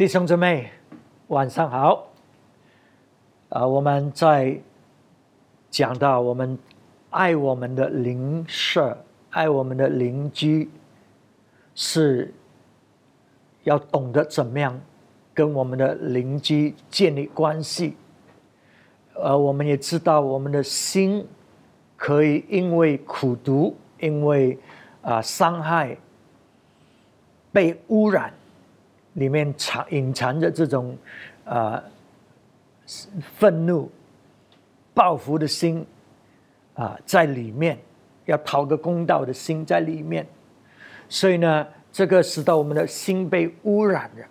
弟兄姊妹，晚上好。啊，我们在讲到我们爱我们的邻舍、爱我们的邻居，是要懂得怎么样跟我们的邻居建立关系。而我们也知道，我们的心可以因为苦读、因为啊伤害被污染。里面藏隐藏着这种啊愤怒、报复的心啊，在里面要讨个公道的心在里面，所以呢，这个使得我们的心被污染了。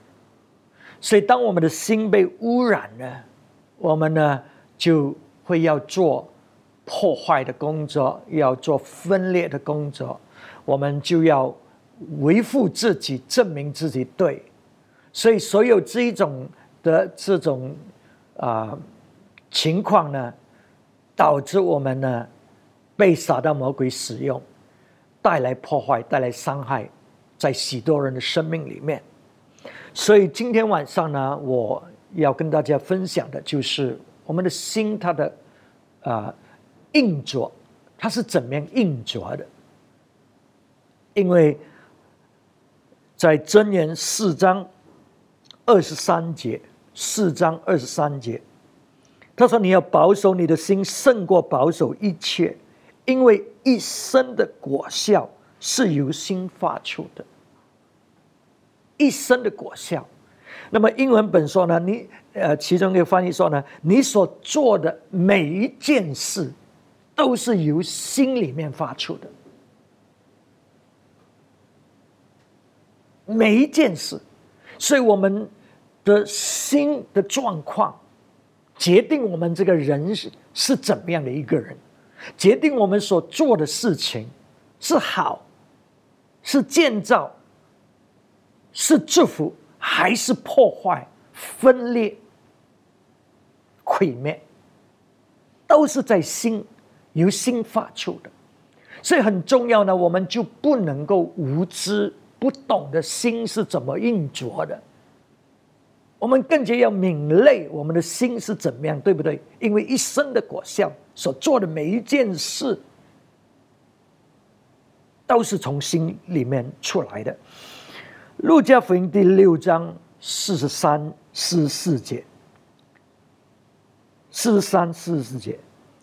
所以，当我们的心被污染了，我们呢就会要做破坏的工作，要做分裂的工作，我们就要维护自己，证明自己对。所以，所有这一种的这种啊情况呢，导致我们呢被撒旦魔鬼使用，带来破坏，带来伤害，在许多人的生命里面。所以今天晚上呢，我要跟大家分享的就是我们的心，它的啊硬着，它是怎么样硬着的？因为在箴言四章。二十三节，四章二十三节，他说：“你要保守你的心，胜过保守一切，因为一生的果效是由心发出的。一生的果效。那么英文本说呢？你呃，其中一个翻译说呢，你所做的每一件事，都是由心里面发出的。每一件事，所以我们。”的心的状况，决定我们这个人是是怎么样的一个人，决定我们所做的事情是好，是建造，是祝福，还是破坏、分裂、毁灭，都是在心由心发出的，所以很重要呢。我们就不能够无知、不懂的心是怎么运作的。我们更加要敏锐，我们的心是怎么样，对不对？因为一生的果效，所做的每一件事，都是从心里面出来的。路加福音第六章四十三、四十四节，四十三、四十四节，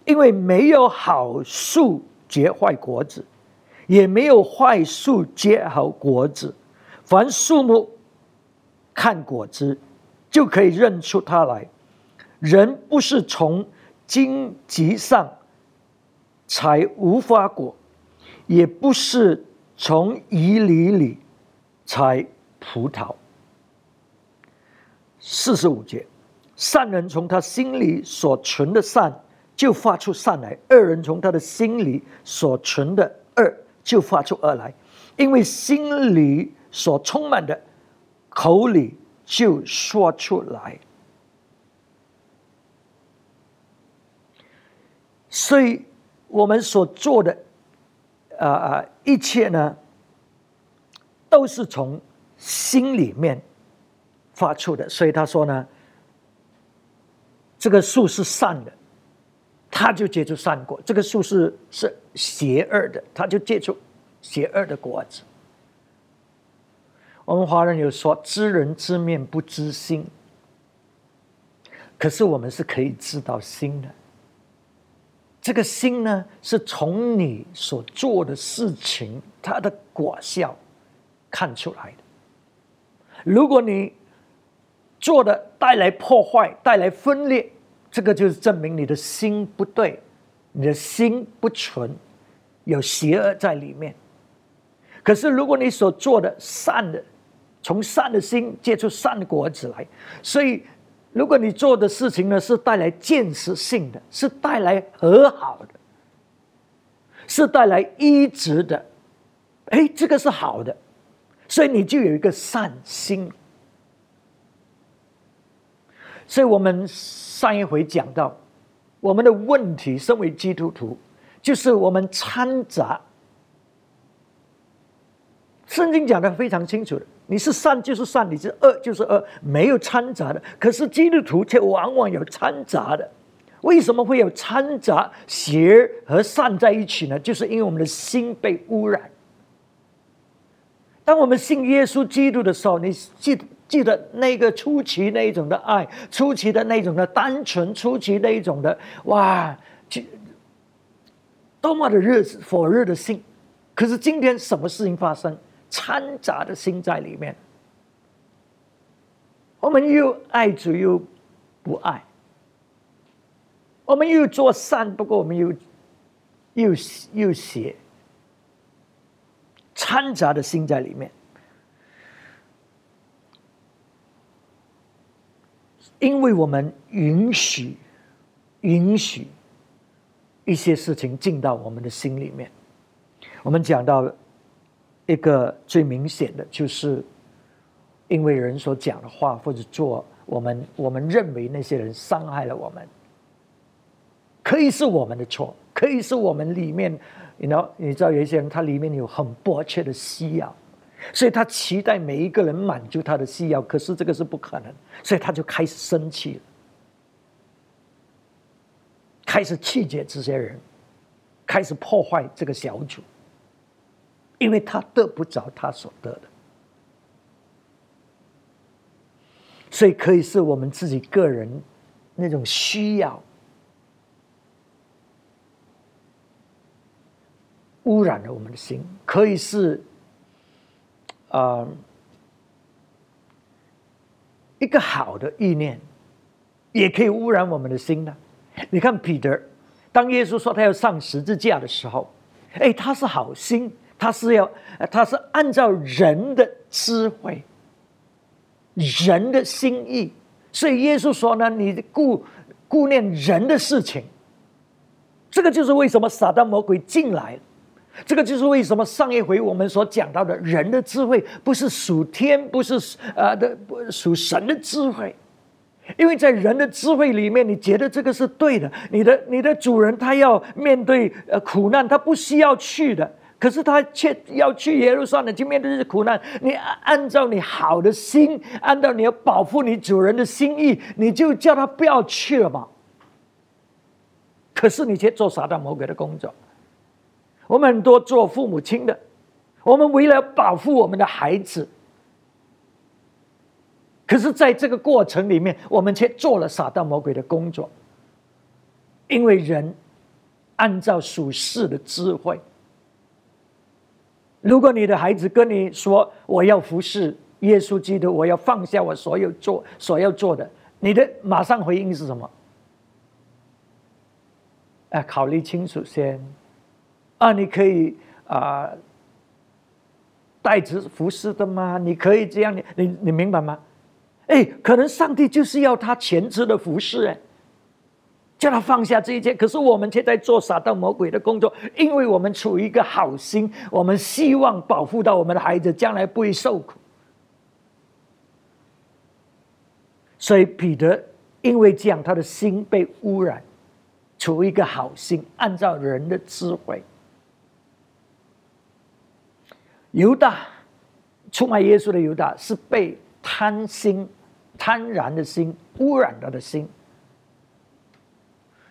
因为没有好树结坏果子，也没有坏树结好果子，凡树木看果子。就可以认出他来。人不是从荆棘上采无花果，也不是从蒺藜里采葡萄。四十五节，善人从他心里所存的善就发出善来，恶人从他的心里所存的恶就发出恶来，因为心里所充满的，口里。就说出来，所以我们所做的，啊啊，一切呢，都是从心里面发出的。所以他说呢，这个树是善的，他就结出善果；这个树是是邪恶的，他就结出邪恶的果子。我们华人有说“知人知面不知心”，可是我们是可以知道心的。这个心呢，是从你所做的事情它的果效看出来的。如果你做的带来破坏、带来分裂，这个就是证明你的心不对，你的心不纯，有邪恶在里面。可是如果你所做的善的，从善的心结出善果子来，所以如果你做的事情呢是带来建设性的，是带来和好的，是带来医治的，哎，这个是好的，所以你就有一个善心。所以我们上一回讲到，我们的问题，身为基督徒，就是我们掺杂。圣经讲的非常清楚的。你是善就是善，你是恶就是恶，没有掺杂的。可是基督徒却往往有掺杂的。为什么会有掺杂邪和善在一起呢？就是因为我们的心被污染。当我们信耶稣基督的时候，你记记得那个初期那一种的爱，初期的那种的单纯，初期那一种的哇，多么的热火热的心。可是今天什么事情发生？掺杂的心在里面，我们又爱主又不爱。我们又做善，不过我们又又又邪，掺杂的心在里面。因为我们允许允许一些事情进到我们的心里面。我们讲到一个最明显的，就是因为人所讲的话或者做，我们我们认为那些人伤害了我们。可以是我们的错，可以是我们里面，你知道，你知道有一些人他里面有很迫切的需要，所以他期待每一个人满足他的需要，可是这个是不可能，所以他就开始生气了，开始气绝这些人，开始破坏这个小组，因为他得不着他所得的，所以可以是我们自己个人那种需要。污染了我们的心，可以是，啊，一个好的意念，也可以污染我们的心的。你看彼得，当耶稣说他要上十字架的时候，哎，他是好心，他是要，他是按照人的智慧、人的心意，所以耶稣说呢，你顾顾念人的事情，这个就是为什么撒旦魔鬼进来。这个就是为什么上一回我们所讲到的人的智慧不是属天，不是呃的属神的智慧，因为在人的智慧里面，你觉得这个是对的，你的你的主人他要面对呃苦难，他不需要去的，可是他却要去耶路撒冷去面对这些苦难。你按照你好的心，按照你要保护你主人的心意，你就叫他不要去了嘛。可是你却做撒旦魔鬼的工作。我们很多做父母亲的，我们为了保护我们的孩子，可是在这个过程里面，我们却做了撒旦魔鬼的工作。因为人按照属世的智慧，如果你的孩子跟你说我要服侍耶稣基督，我要放下我所有做所要做的，你的马上回应是什么？哎，考虑清楚先。啊，你可以啊，代职服侍的吗？你可以这样，你你你明白吗？哎，可能上帝就是要他全职的服侍，哎，叫他放下这一切。可是我们却在做撒旦魔鬼的工作，因为我们处于一个好心，我们希望保护到我们的孩子将来不会受苦。所以彼得因为这样，他的心被污染，处于一个好心，按照人的智慧。犹大出卖耶稣的犹大是被贪心、贪婪的心污染了的心，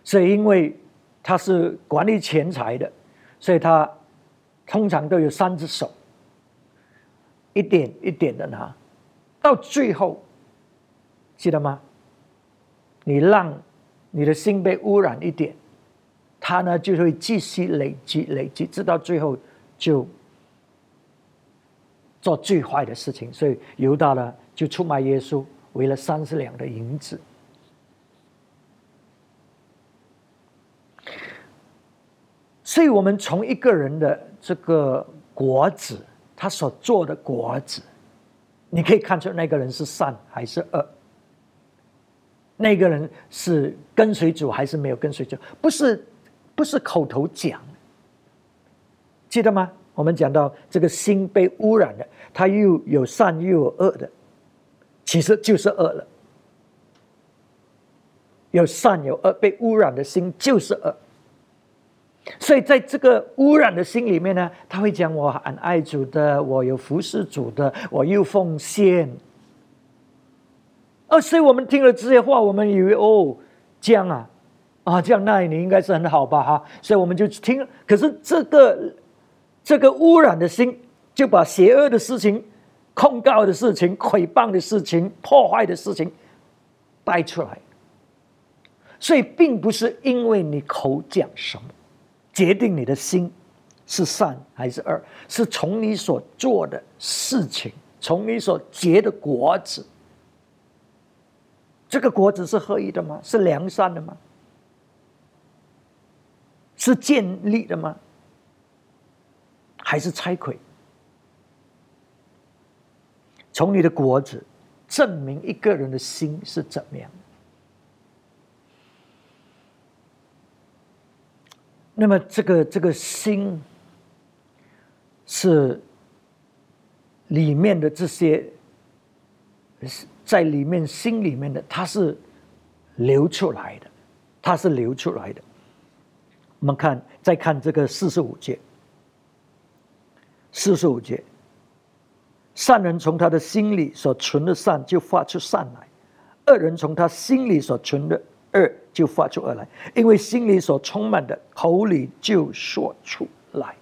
所以因为他是管理钱财的，所以他通常都有三只手，一点一点的拿，到最后，记得吗？你让你的心被污染一点，他呢就会继续累积、累积，直到最后就。做最坏的事情，所以犹大呢就出卖耶稣，为了三十两的银子。所以，我们从一个人的这个果子，他所做的果子，你可以看出那个人是善还是恶，那个人是跟随主还是没有跟随主，不是不是口头讲，记得吗？我们讲到这个心被污染的，它又有善又有恶的，其实就是恶了。有善有恶，被污染的心就是恶。所以在这个污染的心里面呢，他会讲我很爱主的，我有服侍主的，我又奉献。哦，所以我们听了这些话，我们以为哦，这样啊，啊，这样那你应该是很好吧，哈，所以我们就听。可是这个这个污染的心，就把邪恶的事情、控告的事情、诽谤的事情、破坏的事情带出来。所以，并不是因为你口讲什么，决定你的心是善还是恶，是从你所做的事情，从你所结的果子。这个果子是合一的吗？是良善的吗？是建立的吗？还是拆毁？从你的果子证明一个人的心是怎么样？那么，这个这个心是里面的这些。在里面心里面的，它是流出来的，它是流出来的。我们看，再看这个四十五节，四十五节，善人从他的心里所存的善就发出善来，恶人从他心里所存的恶就发出恶来，因为心里所充满的，口里就说出来。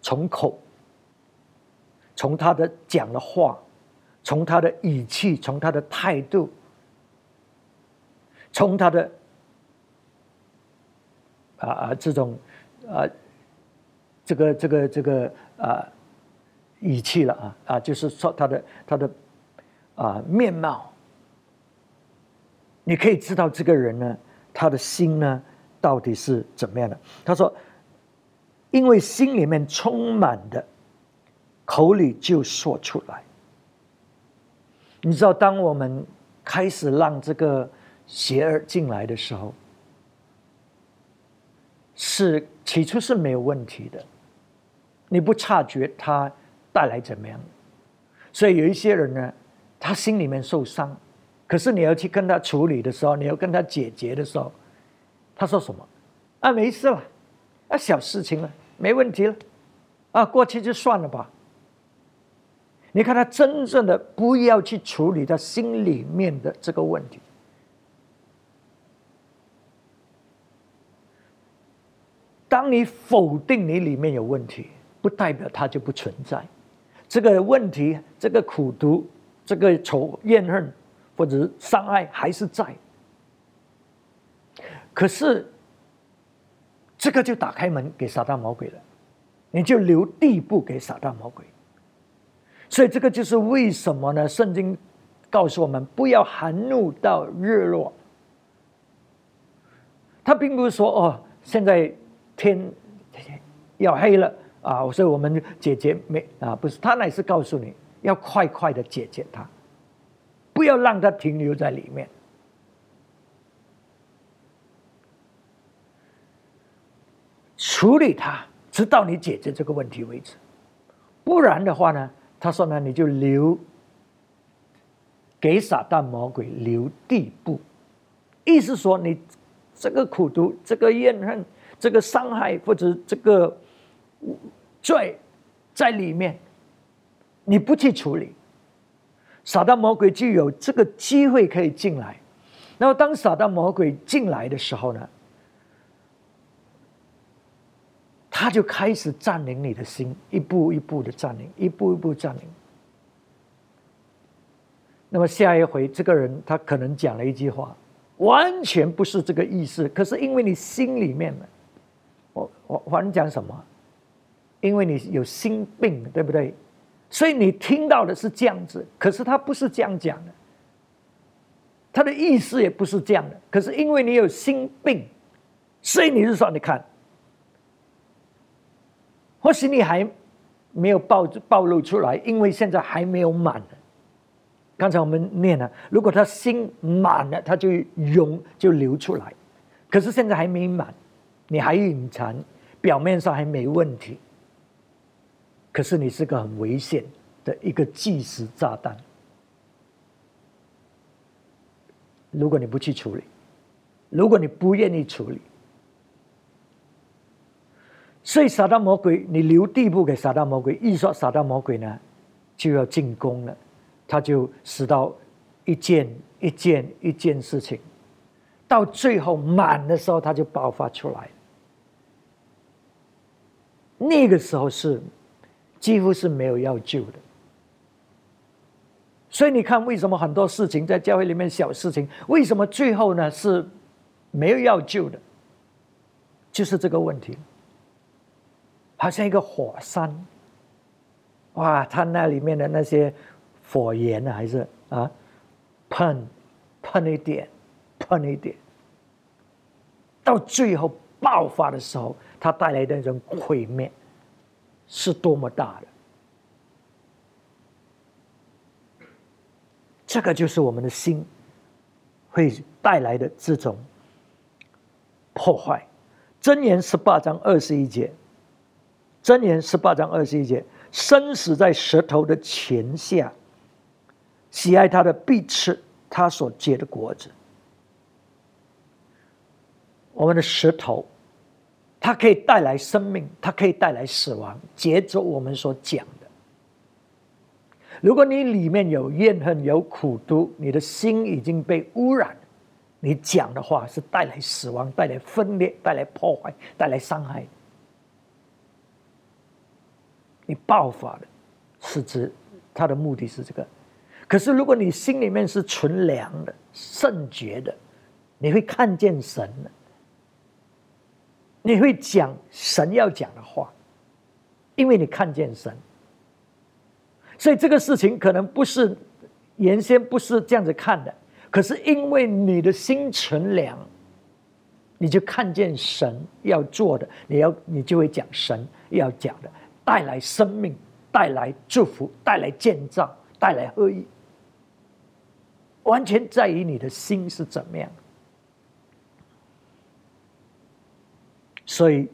从口，从他的讲的话。从他的语气，从他的态度，从他的啊啊这种啊这个这个这个啊语气了啊啊，就是说他的他的啊面貌，你可以知道这个人呢，他的心呢到底是怎么样的。他说，因为心里面充满的，口里就说出来。你知道，当我们开始让这个邪恶进来的时候，是起初是没有问题的，你不察觉它带来怎么样？所以有一些人呢，他心里面受伤，可是你要去跟他处理的时候，你要跟他解决的时候，他说什么？啊，没事了，啊，小事情了，没问题了，啊，过去就算了吧。你看他真正的不要去处理他心里面的这个问题。当你否定你里面有问题，不代表它就不存在。这个问题、这个苦毒、这个仇怨恨或者是伤害还是在。可是，这个就打开门给撒旦魔鬼了，你就留地步给撒旦魔鬼。所以这个就是为什么呢？圣经告诉我们不要含怒到日落。他并不是说哦，现在天要黑了啊，所以我们解决没啊？不是，他乃是告诉你要快快的解决它，不要让它停留在里面，处理它，直到你解决这个问题为止。不然的话呢？他说呢，你就留给撒旦魔鬼留地步，意思说你这个苦毒、这个怨恨、这个伤害或者这个罪在里面，你不去处理，撒旦魔鬼就有这个机会可以进来。那么当撒旦魔鬼进来的时候呢？他就开始占领你的心，一步一步的占领，一步一步占领。那么下一回，这个人他可能讲了一句话，完全不是这个意思。可是因为你心里面呢，我我反正讲什么？因为你有心病，对不对？所以你听到的是这样子，可是他不是这样讲的，他的意思也不是这样的。可是因为你有心病，所以你是说，你看。或许你还没有暴暴露出来，因为现在还没有满。刚才我们念了，如果他心满了，他就涌就流出来。可是现在还没满，你还隐藏，表面上还没问题。可是你是个很危险的一个计时炸弹。如果你不去处理，如果你不愿意处理，所以撒旦魔鬼，你留地步给撒旦魔鬼，一说撒旦魔鬼呢，就要进攻了，他就使到一件一件一件事情，到最后满的时候，他就爆发出来。那个时候是几乎是没有要救的。所以你看，为什么很多事情在教会里面小事情，为什么最后呢是没有要救的？就是这个问题。好像一个火山，哇！它那里面的那些火焰呢，还是啊，喷喷一点，喷一点，到最后爆发的时候，它带来的那种毁灭是多么大的！这个就是我们的心会带来的这种破坏。箴言十八章二十一节。箴言十八章二十一节：生死在舌头的前下，喜爱他的必吃他所结的果子。我们的舌头，它可以带来生命，它可以带来死亡。接着我们所讲的，如果你里面有怨恨、有苦毒，你的心已经被污染，你讲的话是带来死亡、带来分裂、带来破坏、带来伤害。你爆发的，是指他的目的是这个。可是如果你心里面是纯良的、圣洁的，你会看见神的，你会讲神要讲的话，因为你看见神。所以这个事情可能不是原先不是这样子看的，可是因为你的心纯良，你就看见神要做的，你要你就会讲神要讲的。带来生命，带来祝福，带来建造，带来合一，完全在于你的心是怎么样。所以，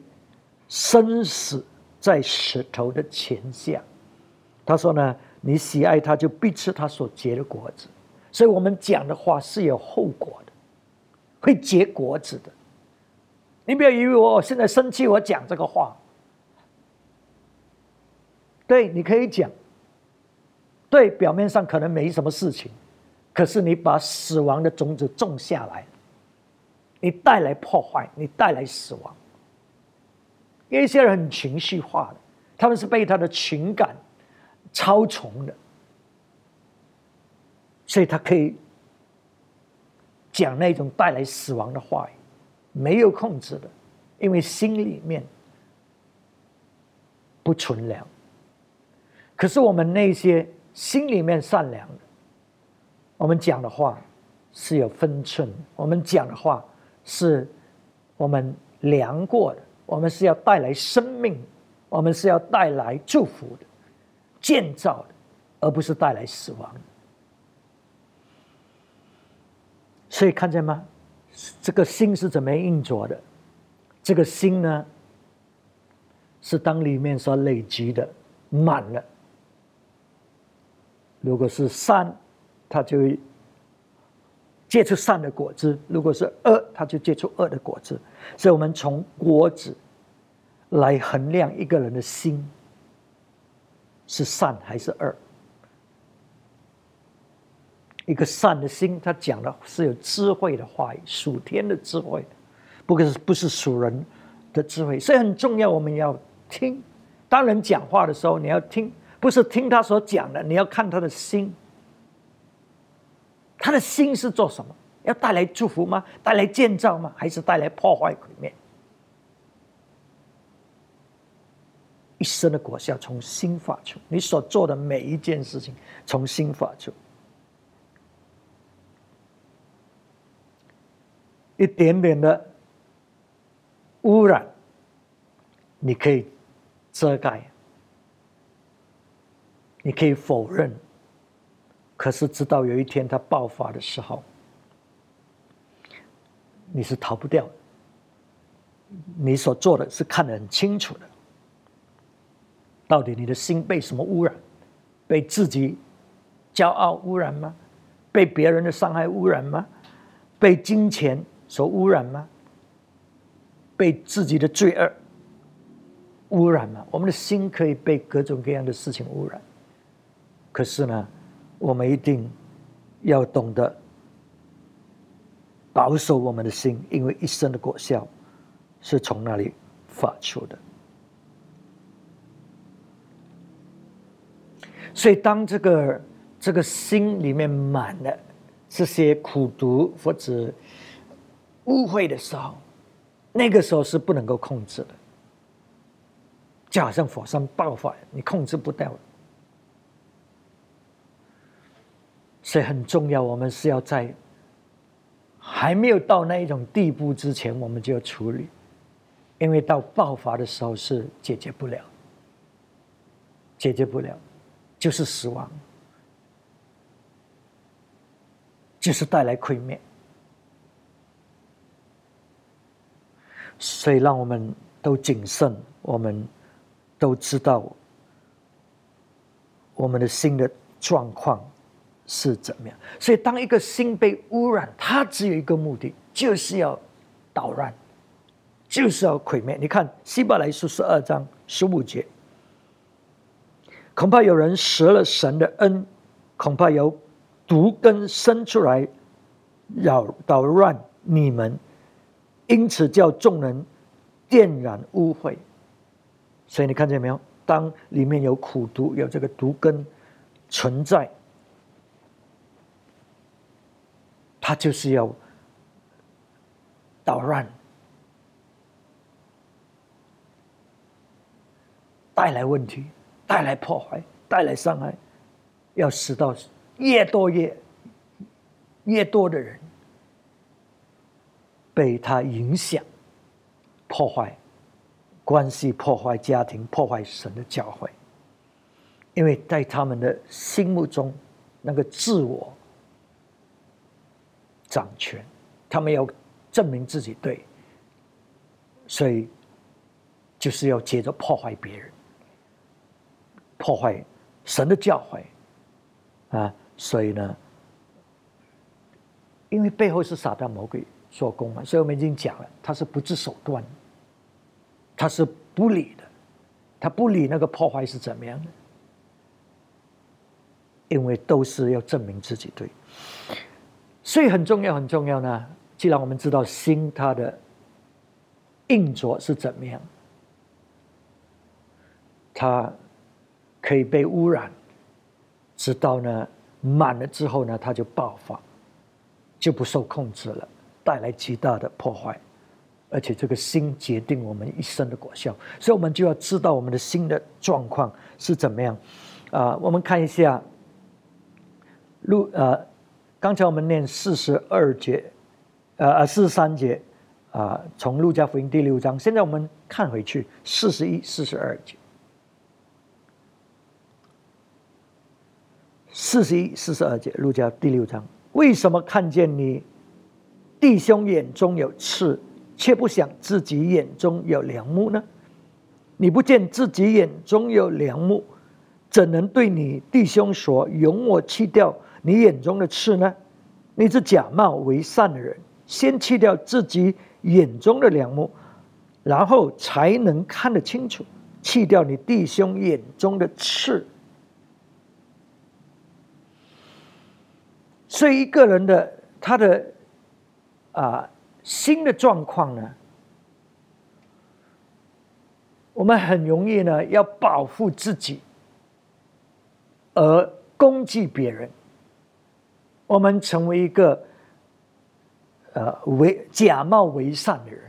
生死在石头的前下。他说呢：“你喜爱他，就必吃他所结的果子。”所以我们讲的话是有后果的，会结果子的。你不要以为我现在生气，我讲这个话。对，你可以讲。对，表面上可能没什么事情，可是你把死亡的种子种下来，你带来破坏，你带来死亡。有一些人很情绪化的，他们是被他的情感超从的，所以他可以讲那种带来死亡的话语，没有控制的，因为心里面不纯良。可是我们那些心里面善良的，我们讲的话是有分寸，我们讲的话是我们量过的，我们是要带来生命，我们是要带来祝福的、建造的，而不是带来死亡。所以看见吗？这个心是怎么运作的？这个心呢，是当里面所累积的满了。如果是善，它就会结出善的果子；如果是恶，它就结出恶的果子。所以，我们从果子来衡量一个人的心是善还是恶。一个善的心，他讲的是有智慧的话语，属天的智慧，不是不是属人的智慧。所以很重要，我们要听。当人讲话的时候，你要听。不是听他所讲的，你要看他的心。他的心是做什么？要带来祝福吗？带来建造吗？还是带来破坏毁灭？一生的果效从心发出，你所做的每一件事情从心发出。一点点的污染，你可以遮盖。你可以否认，可是直到有一天它爆发的时候，你是逃不掉的。你所做的是看得很清楚的，到底你的心被什么污染？被自己骄傲污染吗？被别人的伤害污染吗？被金钱所污染吗？被自己的罪恶污染吗，我们的心可以被各种各样的事情污染。可是呢，我们一定要懂得保守我们的心，因为一生的果效是从那里发出的。所以，当这个这个心里面满了这些苦毒或者污秽的时候，那个时候是不能够控制的，就好像火山爆发，你控制不掉。所以很重要，我们是要在还没有到那一种地步之前，我们就要处理，因为到爆发的时候是解决不了，解决不了。就是死亡，就是带来毁灭，所以让我们都谨慎，我们都知道我们的心的状况是怎么样。所以，当一个心被污染，它只有一个目的，就是要捣乱，就是要毁灭。你看《希伯来书》十二章十五节。恐怕有人折了神的恩，恐怕有毒根生出来，扰捣乱你们，因此叫众人电染污秽。所以你看见没有？当里面有苦毒，有这个毒根存在，他就是要捣乱，带来问题。带来破坏，带来伤害，要使到越多越越多的人被他影响、破坏关系、破坏家庭、破坏神的教会，因为在他们的心目中，那个自我掌权，他们要证明自己对，所以就是要接着破坏别人。破坏神的教诲啊！所以呢，因为背后是撒旦魔鬼做工嘛，所以我们已经讲了，他是不择手段，他是不理的，他不理那个破坏是怎么样的，因为都是要证明自己对，所以很重要很重要呢。既然我们知道心它的运作是怎么样，它。可以被污染，直到呢满了之后呢，它就爆发，就不受控制了，带来极大的破坏，而且这个心决定我们一生的果效，所以我们就要知道我们的心的状况是怎么样。啊，我们看一下路呃，刚才我们念四十二节，呃四十三节啊，从路加福音第六章，现在我们看回去四十一、四十二节。四十一、四十二节，路加第六章，为什么看见你弟兄眼中有刺，却不想自己眼中有良木呢？你不见自己眼中有良木，怎能对你弟兄说：“容我弃掉你眼中的刺呢？”你是假冒为善的人，先去掉自己眼中的良木，然后才能看得清楚，去掉你弟兄眼中的刺。所以一个人的他的啊心的状况呢，我们很容易呢要保护自己，而攻击别人。我们成为一个呃为假冒为善的人。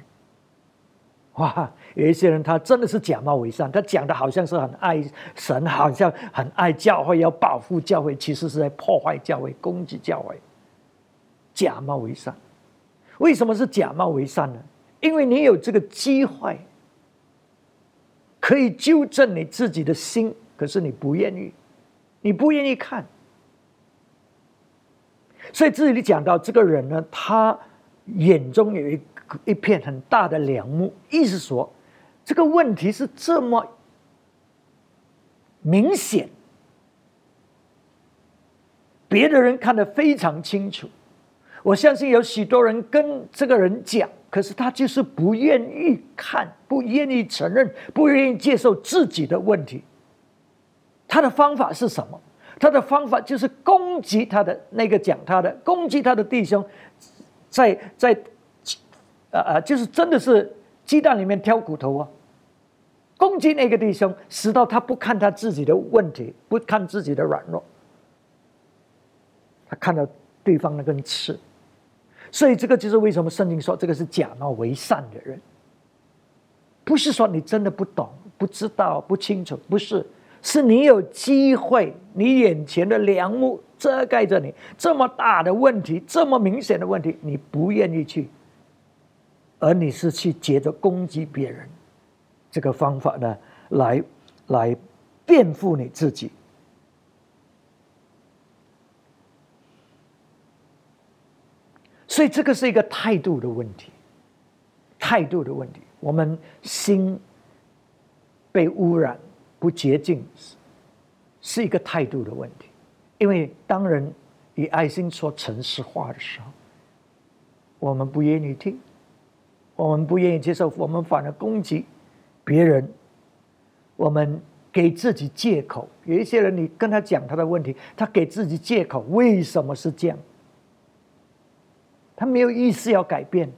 哇，有一些人他真的是假冒为善，他讲的好像是很爱神，好像很爱教会，要保护教会，其实是在破坏教会、攻击教会。假冒为善，为什么是假冒为善呢？因为你有这个机会，可以纠正你自己的心，可是你不愿意，你不愿意看。所以这里讲到这个人呢，他眼中有一。一片很大的梁木，意思说，这个问题是这么明显，别的人看得非常清楚。我相信有许多人跟这个人讲，可是他就是不愿意看，不愿意承认，不愿意接受自己的问题。他的方法是什么？他的方法就是攻击他的那个讲他的，攻击他的弟兄，在在，呃呃，就是真的是鸡蛋里面挑骨头啊！攻击那个弟兄，使到他不看他自己的问题，不看自己的软弱，他看到对方那根刺。所以这个就是为什么圣经说这个是假冒为善的人，不是说你真的不懂、不知道、不清楚，不是。是你有机会，你眼前的梁木遮盖着你这么大的问题，这么明显的问题，你不愿意去，而你是去接着攻击别人，这个方法呢，来来辩护你自己。所以这个是一个态度的问题，态度的问题，我们心被污染。不洁净是是一个态度的问题，因为当人以爱心说诚实话的时候，我们不愿意听，我们不愿意接受，我们反而攻击别人，我们给自己借口。有一些人，你跟他讲他的问题，他给自己借口，为什么是这样？他没有意思要改变，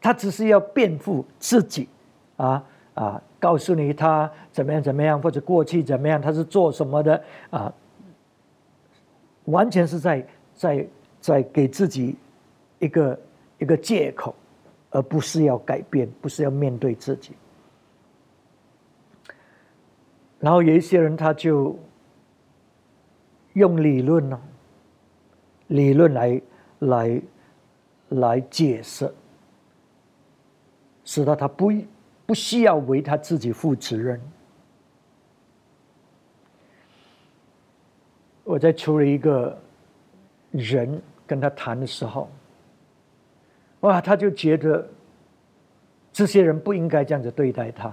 他只是要辩护自己啊啊。告诉你他怎么样怎么样，或者过去怎么样，他是做什么的啊？完全是在在在给自己一个一个借口，而不是要改变，不是要面对自己。然后有一些人他就用理论呢，理论来来来解释，使得他不。不需要为他自己负责任。我在处理一个人跟他谈的时候，哇，他就觉得这些人不应该这样子对待他。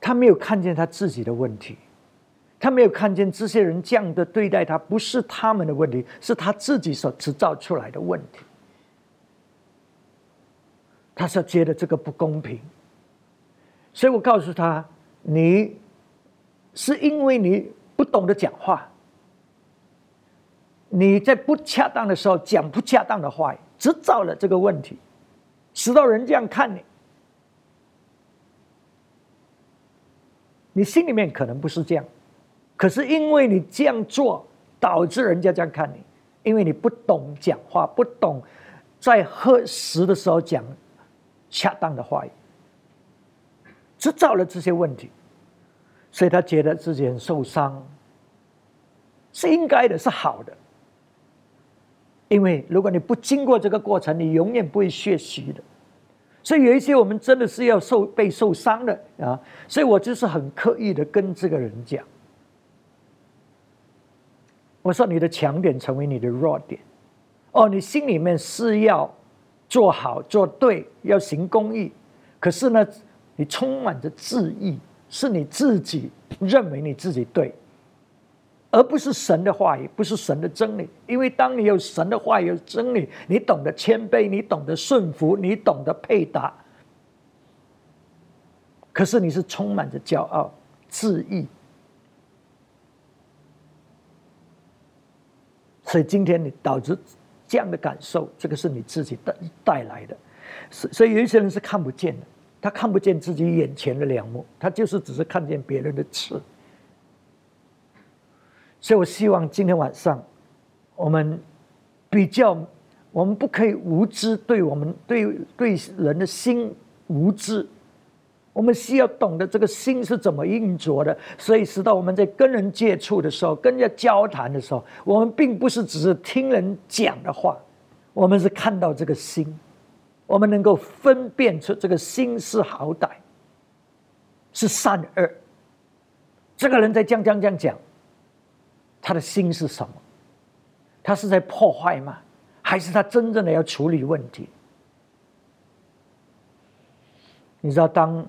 他没有看见他自己的问题，他没有看见这些人这样的对待他，不是他们的问题，是他自己所制造出来的问题。他是觉得这个不公平，所以我告诉他：“你是因为你不懂得讲话，你在不恰当的时候讲不恰当的话，制造了这个问题，使到人这样看你。你心里面可能不是这样，可是因为你这样做，导致人家这样看你，因为你不懂讲话，不懂在合适的时候讲。”恰当的话语，制造了这些问题，所以他觉得自己很受伤，是应该的，是好的。因为如果你不经过这个过程，你永远不会学习的。所以有一些我们真的是要受被受伤的啊，所以我就是很刻意的跟这个人讲，我说你的强点成为你的弱点，哦，你心里面是要。做好做对，要行公义。可是呢，你充满着自义，是你自己认为你自己对，而不是神的话语，不是神的真理。因为当你有神的话语、有真理，你懂得谦卑，你懂得顺服，你懂得配搭。可是你是充满着骄傲、自义，所以今天你导致。这样的感受，这个是你自己带带来的，所所以有一些人是看不见的，他看不见自己眼前的两幕，他就是只是看见别人的刺。所以我希望今天晚上，我们比较，我们不可以无知，对我们对对人的心无知。我们需要懂得这个心是怎么运作的，所以使到我们在跟人接触的时候、跟人家交谈的时候，我们并不是只是听人讲的话，我们是看到这个心，我们能够分辨出这个心是好歹，是善恶。这个人在讲讲讲讲，他的心是什么？他是在破坏吗？还是他真正的要处理问题？你知道当。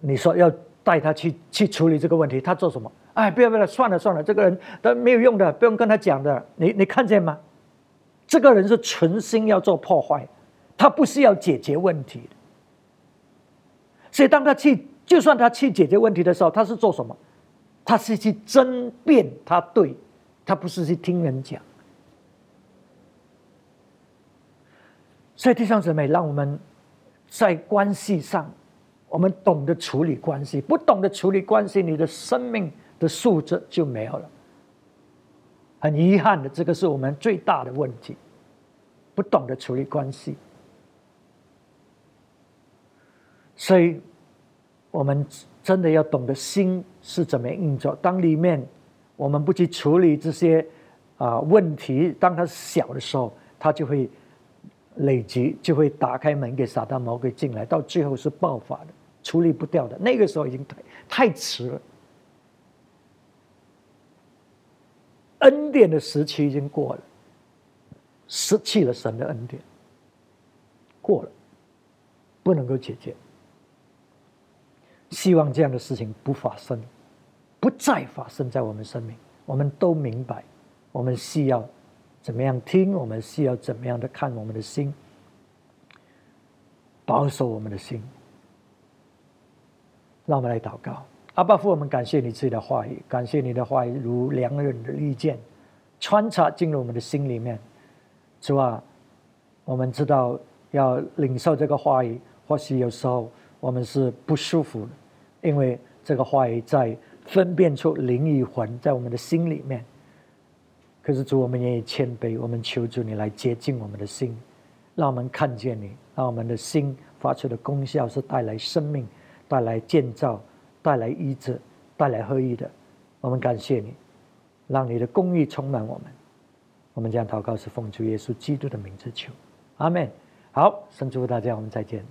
你说要带他去去处理这个问题，他做什么？哎，不要不要，算了算了，这个人他没有用的，不用跟他讲的。你你看见吗？这个人是存心要做破坏，他不是要解决问题的。所以，当他去，就算他去解决问题的时候，他是做什么？他是去争辩，他对，他不是去听人讲。所以，弟兄姊妹，让我们在关系上，我们懂得处理关系；不懂得处理关系，你的生命的素质就没有了。很遗憾的，这个是我们最大的问题，不懂得处理关系。所以，我们真的要懂得心是怎么运作。当里面我们不去处理这些啊问题，当它小的时候，它就会累积，就会打开门给撒旦魔鬼进来，到最后是爆发的，处理不掉的。那个时候已经太太迟了，恩典的时期已经过了，失去了神的恩典，过了，不能够解决。希望这样的事情不发生，不再发生在我们生命。我们都明白，我们需要怎么样听，我们需要怎么样的看我们的心，保守我们的心。让我们来祷告，阿爸父，我们感谢你自己的话语，感谢你的话语如良人的利剑，穿插进入我们的心里面。是吧？我们知道要领受这个话语，或许有时候我们是不舒服的。因为这个话语在分辨出灵与魂在我们的心里面，可是主，我们也谦卑，我们求主你来接近我们的心，让我们看见你，让我们的心发出的功效是带来生命、带来建造、带来医治、带来合一的。我们感谢你，让你的公义充满我们。我们将祷告是奉主耶稣基督的名字求，阿门。好，神祝福大家，我们再见。